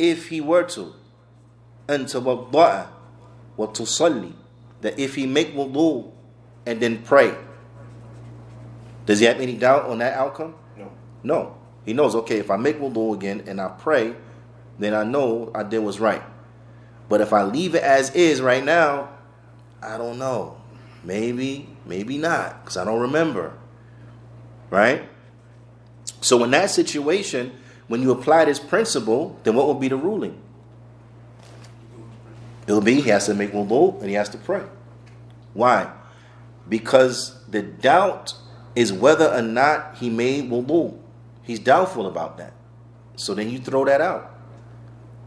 If he were to, and to what to sulli, that if he make wudu and then pray, does he have any doubt on that outcome? No. No. He knows, okay, if I make wudu again and I pray, then I know I did what's right. But if I leave it as is right now, I don't know. Maybe, maybe not, because I don't remember. Right? So in that situation, when you apply this principle, then what will be the ruling? It'll be he has to make wudu and he has to pray. Why? Because the doubt is whether or not he made wudu. He's doubtful about that. So then you throw that out.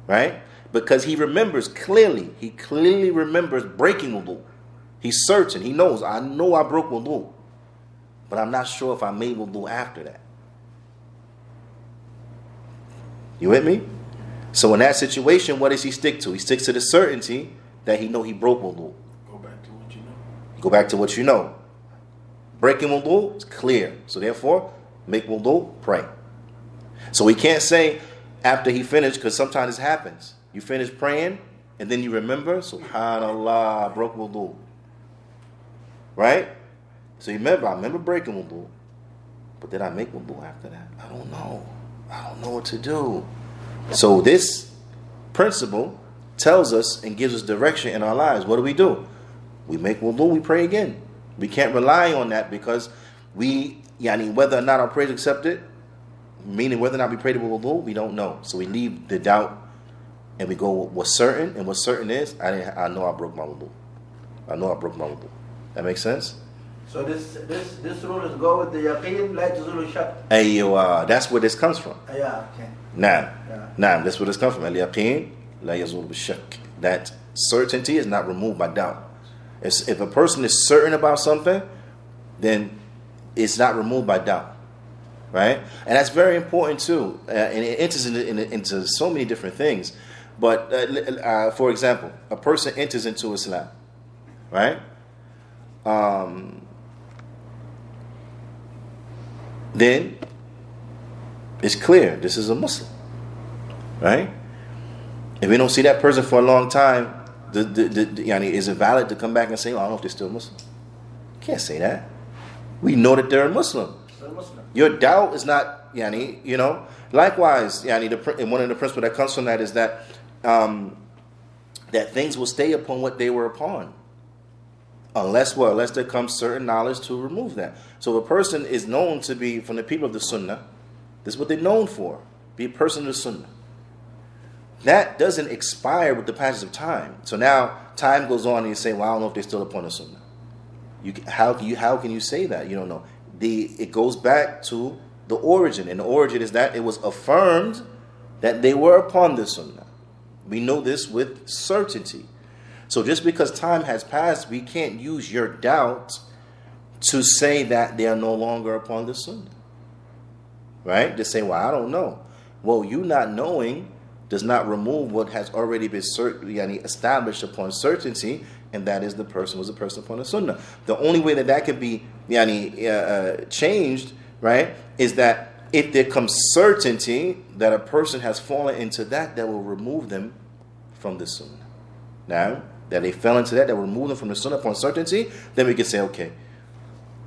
Right? Because he remembers clearly, he clearly remembers breaking wudu. He's certain, he knows, I know I broke wudu. But I'm not sure if I made wudu after that. You with me? So in that situation, what does he stick to? He sticks to the certainty that he know he broke wudu. Go back to what you know. Go back to what you know. Breaking wudu is clear. So therefore, make wudu, pray. So he can't say after he finished, because sometimes it happens. You finish praying, and then you remember, subhanallah, I broke wudu. Right? So you remember, I remember breaking wudu. But did I make wudu after that? I don't know. I don't know what to do. So this principle tells us and gives us direction in our lives. What do we do? We make wudu, we pray again. We can't rely on that because we, yani, whether or not our prayers accepted, meaning whether or not we pray to wudu, we don't know. So we leave the doubt and we go what's certain, and what's certain is I I know I broke my wudu. I know I broke my wudu. That makes sense? So this this this rule is go with the yaqeen, la tazulu shak. Hey, uh, that's where this comes from. Uh, yeah, okay. Nah, Yeah. nah, that's where this comes from. Al yaqeen la yazul. That certainty is not removed by doubt. It's, if a person is certain about something, then it's not removed by doubt, right? And that's very important too. Uh, and it enters into, in- into so many different things. But uh, uh, for example, a person enters into Islam, right? Um, then it's clear this is a Muslim, right? If we don't see that person for a long time, the, the, the, the- yani, is it valid to come back and say, oh, I don't know if they're still Muslim? Can't say that. We know that they're a Muslim. Your doubt is not, yani, you know, Likewise, yani the, and one of the principles that comes from that is that um, that things will stay upon what they were upon. Unless what? Unless there comes certain knowledge to remove that. So a person is known to be from the people of the Sunnah. This is what they're known for. Be a person of the Sunnah. That doesn't expire with the passage of time. So now time goes on and you say, Well, I don't know if they're still upon the Sunnah. You, how, can you, how can you say that? You don't know. The, it goes back to the origin. And the origin is that it was affirmed that they were upon the Sunnah. We know this with certainty. So just because time has passed, we can't use your doubt to say that they are no longer upon the Sunnah. Right? To say, well, I don't know. Well, you not knowing does not remove what has already been established upon certainty, and that is the person was a person upon the Sunnah. The only way that that can be yani, uh, uh, changed, right, is that if there comes certainty that a person has fallen into that, that will remove them from the Sunnah. Now, that they fell into that, that were moving from the sunnah upon certainty, then we can say, okay,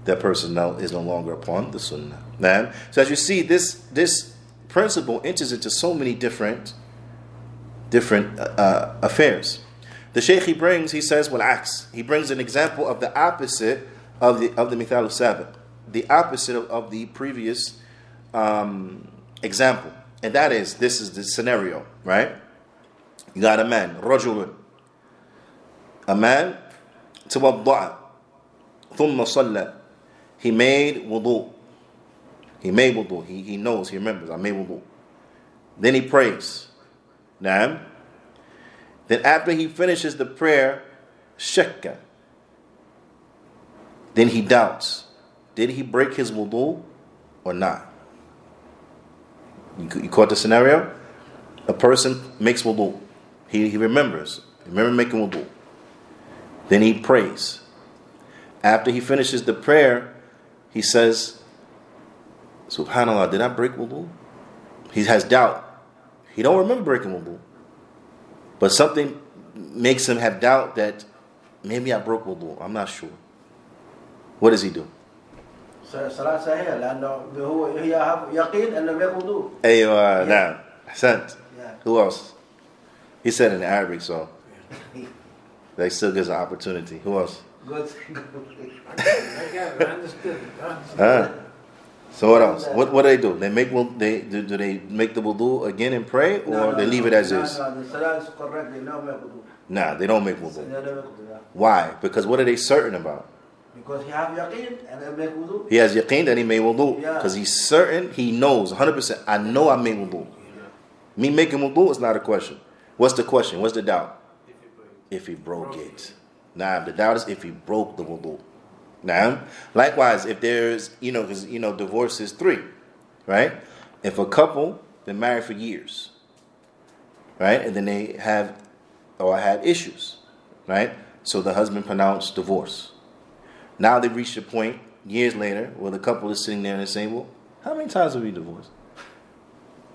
that person now is no longer upon the sunnah. Then, so as you see, this this principle enters into so many different different uh, uh affairs. The sheikh he brings, he says, well, acts. He brings an example of the opposite of the of the mithal sabbath, the opposite of, of the previous um, example, and that is this is the scenario, right? You got a man, rajulun, a man, توضأ, ثم صلى. He made wudu. He made wudu. He, he knows, he remembers, I made wudu. Then he prays. Now, then after he finishes the prayer, shakka. Then he doubts. Did he break his wudu or not? You, you caught the scenario? A person makes wudu. He, he remembers. Remember making wudu. Then he prays. After he finishes the prayer, he says, Subhanallah, did I break wudu? He has doubt. He don't remember breaking wudu. But something makes him have doubt that maybe I broke wudu. I'm not sure. What does he do? صلاة صحيحة لأنه هو هي يقين أنه يقضوا. أيوة نعم أحسنت. Who else? He said in Arabic, so that still gives an opportunity. Who else? Good. Huh? So what else? What what do they do? They make they do, do they make the wudu again and pray, or No, no, they leave it as no, is? No, the salah is correct. They don't make wudu. Nah, they don't make wudu. Don't make wudu, yeah. Why? Because what are they certain about? Because he have yaqeen and they make wudu. He has yaqeen that he made wudu Yeah. because he's certain. He knows 100. percent I know I made wudu. Me making wudu is not a question. What's the question? What's the doubt? If he broke it. Nah, the doubt is if he broke the wudu. Now, likewise, if there's you know because you know divorce is three, right? If a couple been married for years, right, and then they have or had issues, right? So the husband pronounced divorce. Now they've reached a point years later where the couple is sitting there and they're saying, Well, how many times have we divorced?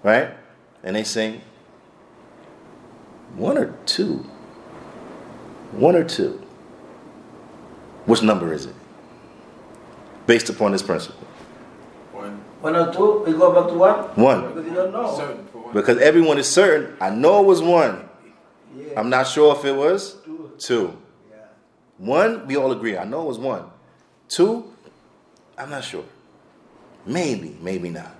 Right? And they say, One or two. One or two. Which number is it? Based upon this principle. One. One or two, we go back to one. One. Because you don't know. Certain for one. Because everyone is certain. I know it was one. Yeah. I'm not sure if it was Two. two. Yeah. One, we all agree. I know it was one. Two, I'm not sure. Maybe, maybe not.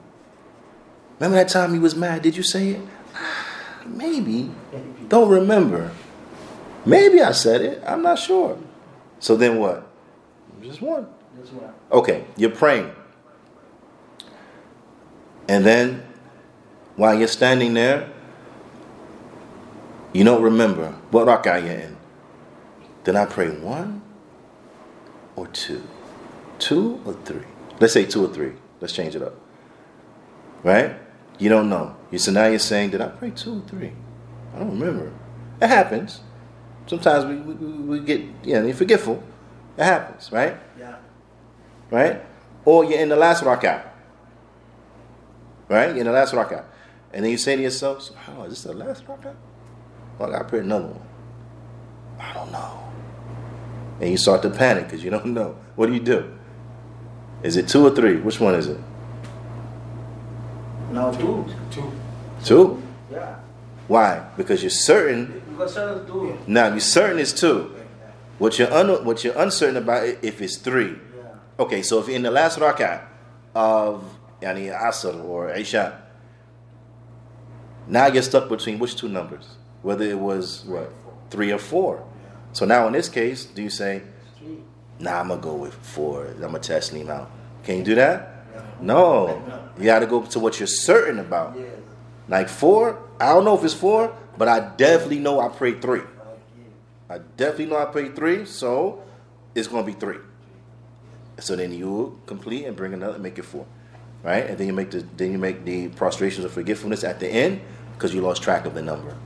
Remember that time he was mad? Did you say it? Maybe. Don't remember. Maybe I said it. I'm not sure. So then what? Just one. This one. Okay, you're praying. And then while you're standing there, you don't remember what rak'ah you're in. Did I pray one or two? Two or three? Let's say two or three. Let's change it up. Right? You don't know. You so now you're saying, did I pray two or three? I don't remember. It happens. Sometimes we, we, we get, you know, you're forgetful. It happens, right? Yeah. right? Or you're in the last rak'ah, right? You're in the last rak'ah. And then you say to yourself, SubhanAllah, is this the last rak'ah? Well, I gotta pray another one. I don't know. And you start to panic because you don't know. What do you do? Is it two or three? Which one is it? No, No, two. Two. Two. Yeah. Why? Because you're certain. Because certain two. Now you're certain it's two. What you're un, what you're uncertain about if it's three. Okay, so if in the last rak'ah of yani Asr or Isha, now you're stuck between which two numbers? Whether it was what three or four. So now in this case, do you say. "Nah, I'm gonna go with four. I'm gonna test him out"? Can you do that? No. You got to go to what you're certain about. Like four, I don't know if it's four, but I definitely know I prayed three. I definitely know I prayed three, so it's gonna be three. So then you complete and bring another, make it four, right? And then you make the then you make the prostrations of forgetfulness at the end because you lost track of the number.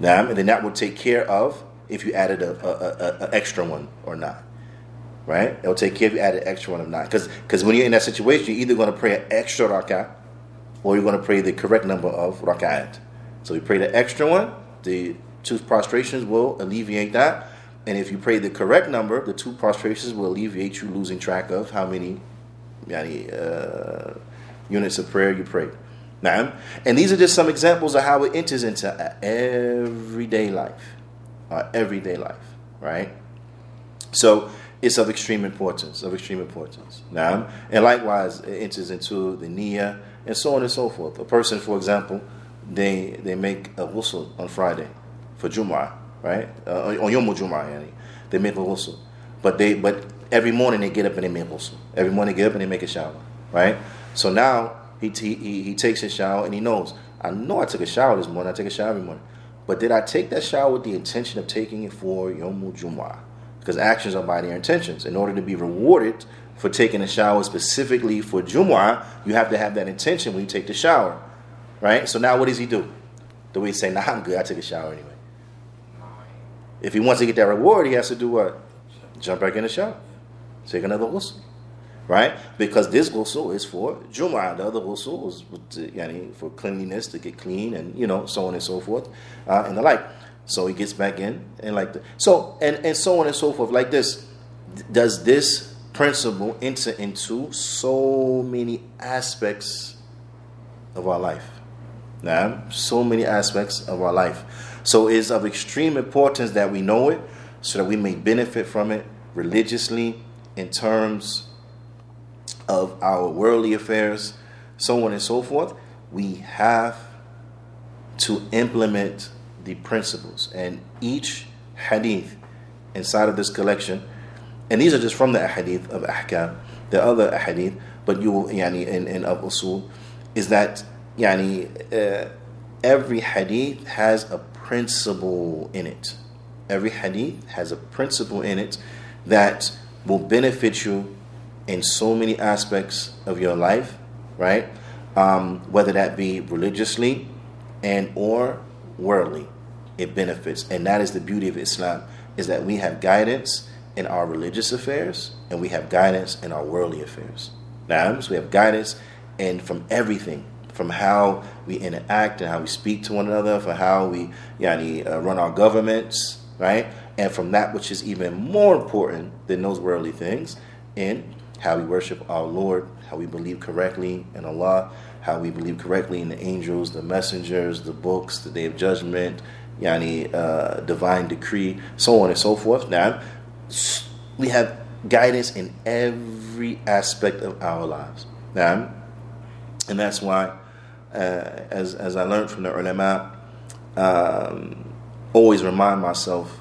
Now, and then that will take care of if you added a, a, a, a extra one or not, right? It'll take care if you added an extra one or not, because because when you're in that situation, you're either going to pray an extra rak'ah or you're going to pray the correct number of rak'at. So you pray the extra one, the two prostrations will alleviate that. And if you pray the correct number, the two prostrations will alleviate you losing track of how many uh, units of prayer you prayed. Now, and these are just some examples of how it enters into everyday life, our everyday life, right? So it's of extreme importance, of extreme importance. Now, and likewise, it enters into the niyyah and so on and so forth. A person, for example, they they make a ghusl on Friday for Jum'ah, right? Uh, on Yom Jum'ah, yani. they make a ghusl. But they but every morning they get up and they make a ghusl. Every morning they get up and they make a shower, right? So now he, he, he, takes his shower and he knows, I know I took a shower this morning, I take a shower every morning. But did I take that shower with the intention of taking it for Yom Jum'ah? Because actions are by their intentions. In order to be rewarded for taking a shower specifically for Jumu'ah, you have to have that intention when you take the shower. Right? So now what does he do? Do we say, nah, I'm good, I took a shower anyway. If he wants to get that reward, he has to do what? Jump back in the shower. Take another ghusl. Right? Because this ghusl is for Jumu'ah. The other ghusl yani, for cleanliness, to get clean and, you know, so on and so forth, uh, and the like. So he gets back in and like the, so and and so on and so forth like this. Does this principle enter into so many aspects of our life? So many aspects of our life. So it's of extreme importance that we know it, so that we may benefit from it religiously in terms of our worldly affairs, so on and so forth. We have to implement the principles. And each hadith inside of this collection, and these are just from the hadith of ahkam, the other hadith, but you will, yani, in, in of usul, is that yani, uh, every hadith has a principle in it. Every hadith has a principle in it that will benefit you in so many aspects of your life, right? Um, whether that be religiously and or worldly, it benefits, and that is the beauty of Islam: is that we have guidance in our religious affairs and we have guidance in our worldly affairs. Now, so we have guidance and from everything, from how we interact and how we speak to one another, for how we yani, uh, run our governments, right? And from that which is even more important than those worldly things, in how we worship our Lord, how we believe correctly in Allah, how we believe correctly in the angels, the messengers, the books, the day of judgment, yani uh, divine decree, so on and so forth. Now, we have guidance in every aspect of our lives. Now, and that's why, uh, as as I learned from the ulama, um, always remind myself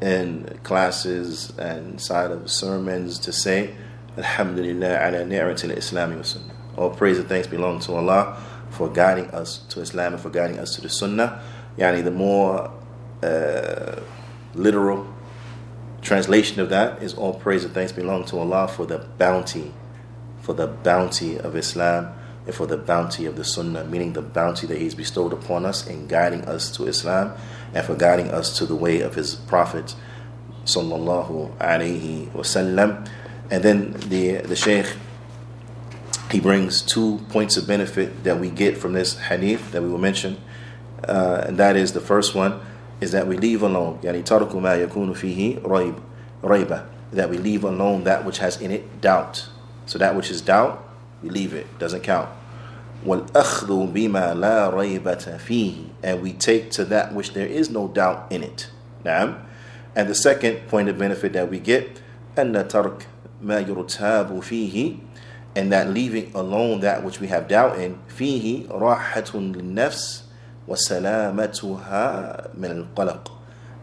in classes and inside of sermons to say, Alhamdulillah ala ni'matil Islami wa sunnah. All praise and thanks belong to Allah for guiding us to Islam and for guiding us to the Sunnah. Yani the more uh, literal translation of that is all praise and thanks belong to Allah for the bounty, for the bounty of Islam and for the bounty of the Sunnah, meaning the bounty that He's bestowed upon us in guiding us to Islam and for guiding us to the way of His Prophet. Sallallahu Alaihi Wasallam. And then the, the Shaykh he brings two points of benefit that we get from this hadith that we will mention. Uh, and that is the first one is that we leave alone. Yani fihi. That we leave alone that which has in it doubt. So that which is doubt, we leave it, doesn't count. وَالْأَخْذُ بِمَا لَا رَيْبَةَ فِيهِ And we take to that which there is no doubt in it. Now, and the second point of benefit that we get, أَنَّ تَرْكْ مَا يُرْتَابُ فِيهِ And that leaving alone that which we have doubt in, فِيهِ رَاحَةٌ لِلنَّفْسِ وَسَلَامَتُهَا مِنَ الْقَلَقِ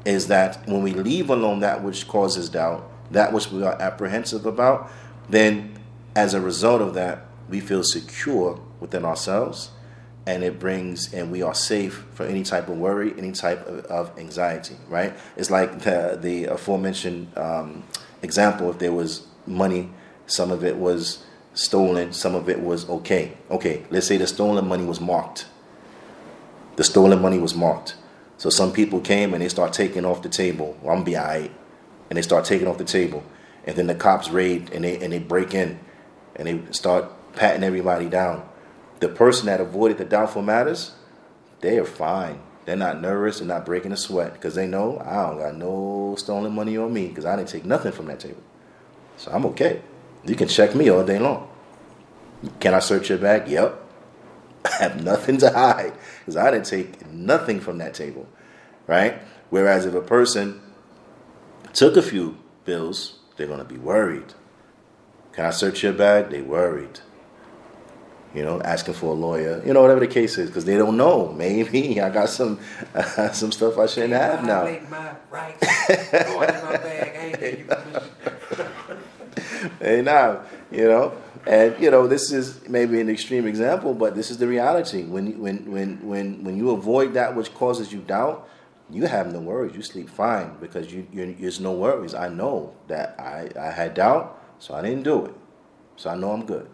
Is that when we leave alone that which causes doubt, that which we are apprehensive about, then as a result of that, we feel secure within ourselves and it brings and we are safe for any type of worry any type of, of anxiety right? It's like the, the aforementioned um, example if there was money some of it was stolen some of it was okay. Okay let's say the stolen money was marked. The stolen money was marked. So some people came and they start taking off the table. Well, i'm be alright and they start taking off the table. And then the cops raid and they and they break in and they start patting everybody down the person that avoided the doubtful matters, they are fine. They're not nervous. They're not breaking a sweat because they know I don't got no stolen money on me because I didn't take nothing from that table. So I'm okay. You can check me all day long. Can I search your bag? Yep. I have nothing to hide because I didn't take nothing from that table, right? Whereas if a person took a few bills, they're going to be worried. Can I search your bag? They worried you know, asking for a lawyer, you know, whatever the case is, because they don't know. Maybe I got some uh, some stuff I shouldn't have now. My rights. hey, now, you know, and you know, this is maybe an extreme example, but this is the reality. When when when when when you avoid that which causes you doubt, you have no worries. You sleep fine because you, you there's no worries. I know that I I had doubt, so I didn't do it, so I know I'm good.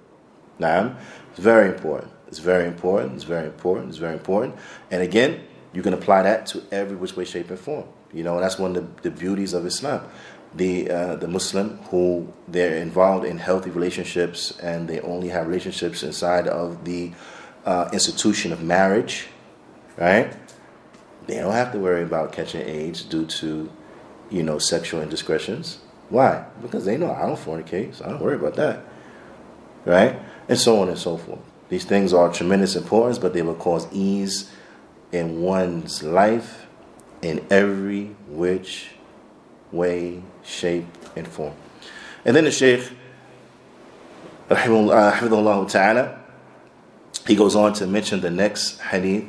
Now, it's very important. It's very important. It's very important. It's very important. And again, you can apply that to every which way, shape, and form. You know, and that's one of the, the beauties of Islam. The uh, the Muslim who they're involved in healthy relationships and they only have relationships inside of the uh, institution of marriage, right? They don't have to worry about catching AIDS due to, you know, sexual indiscretions. Why? Because they know I don't fornicate, so I don't worry about that, right? and so on and so forth. These things are tremendous importance, but they will cause ease in one's life in every which way, shape, and form. And then the Shaykh, Rahimahullah Ta'ala, he goes on to mention the next hadith,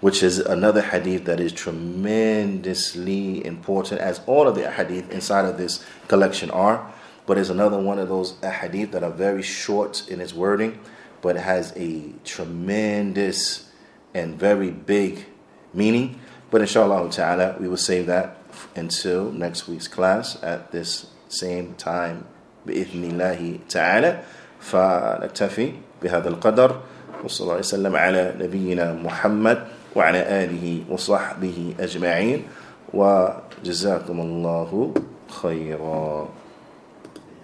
which is another hadith that is tremendously important, as all of the hadith inside of this collection are. But it's another one of those hadith that are very short in its wording, but has a tremendous and very big meaning. But inshallah ta'ala, we will save that until next week's class at this same time. بإذن الله تعالى فنكتفي بهذا القدر وصلى الله وسلم على نبينا محمد وعلى آله وصحبه أجمعين وجزاكم الله خيرا.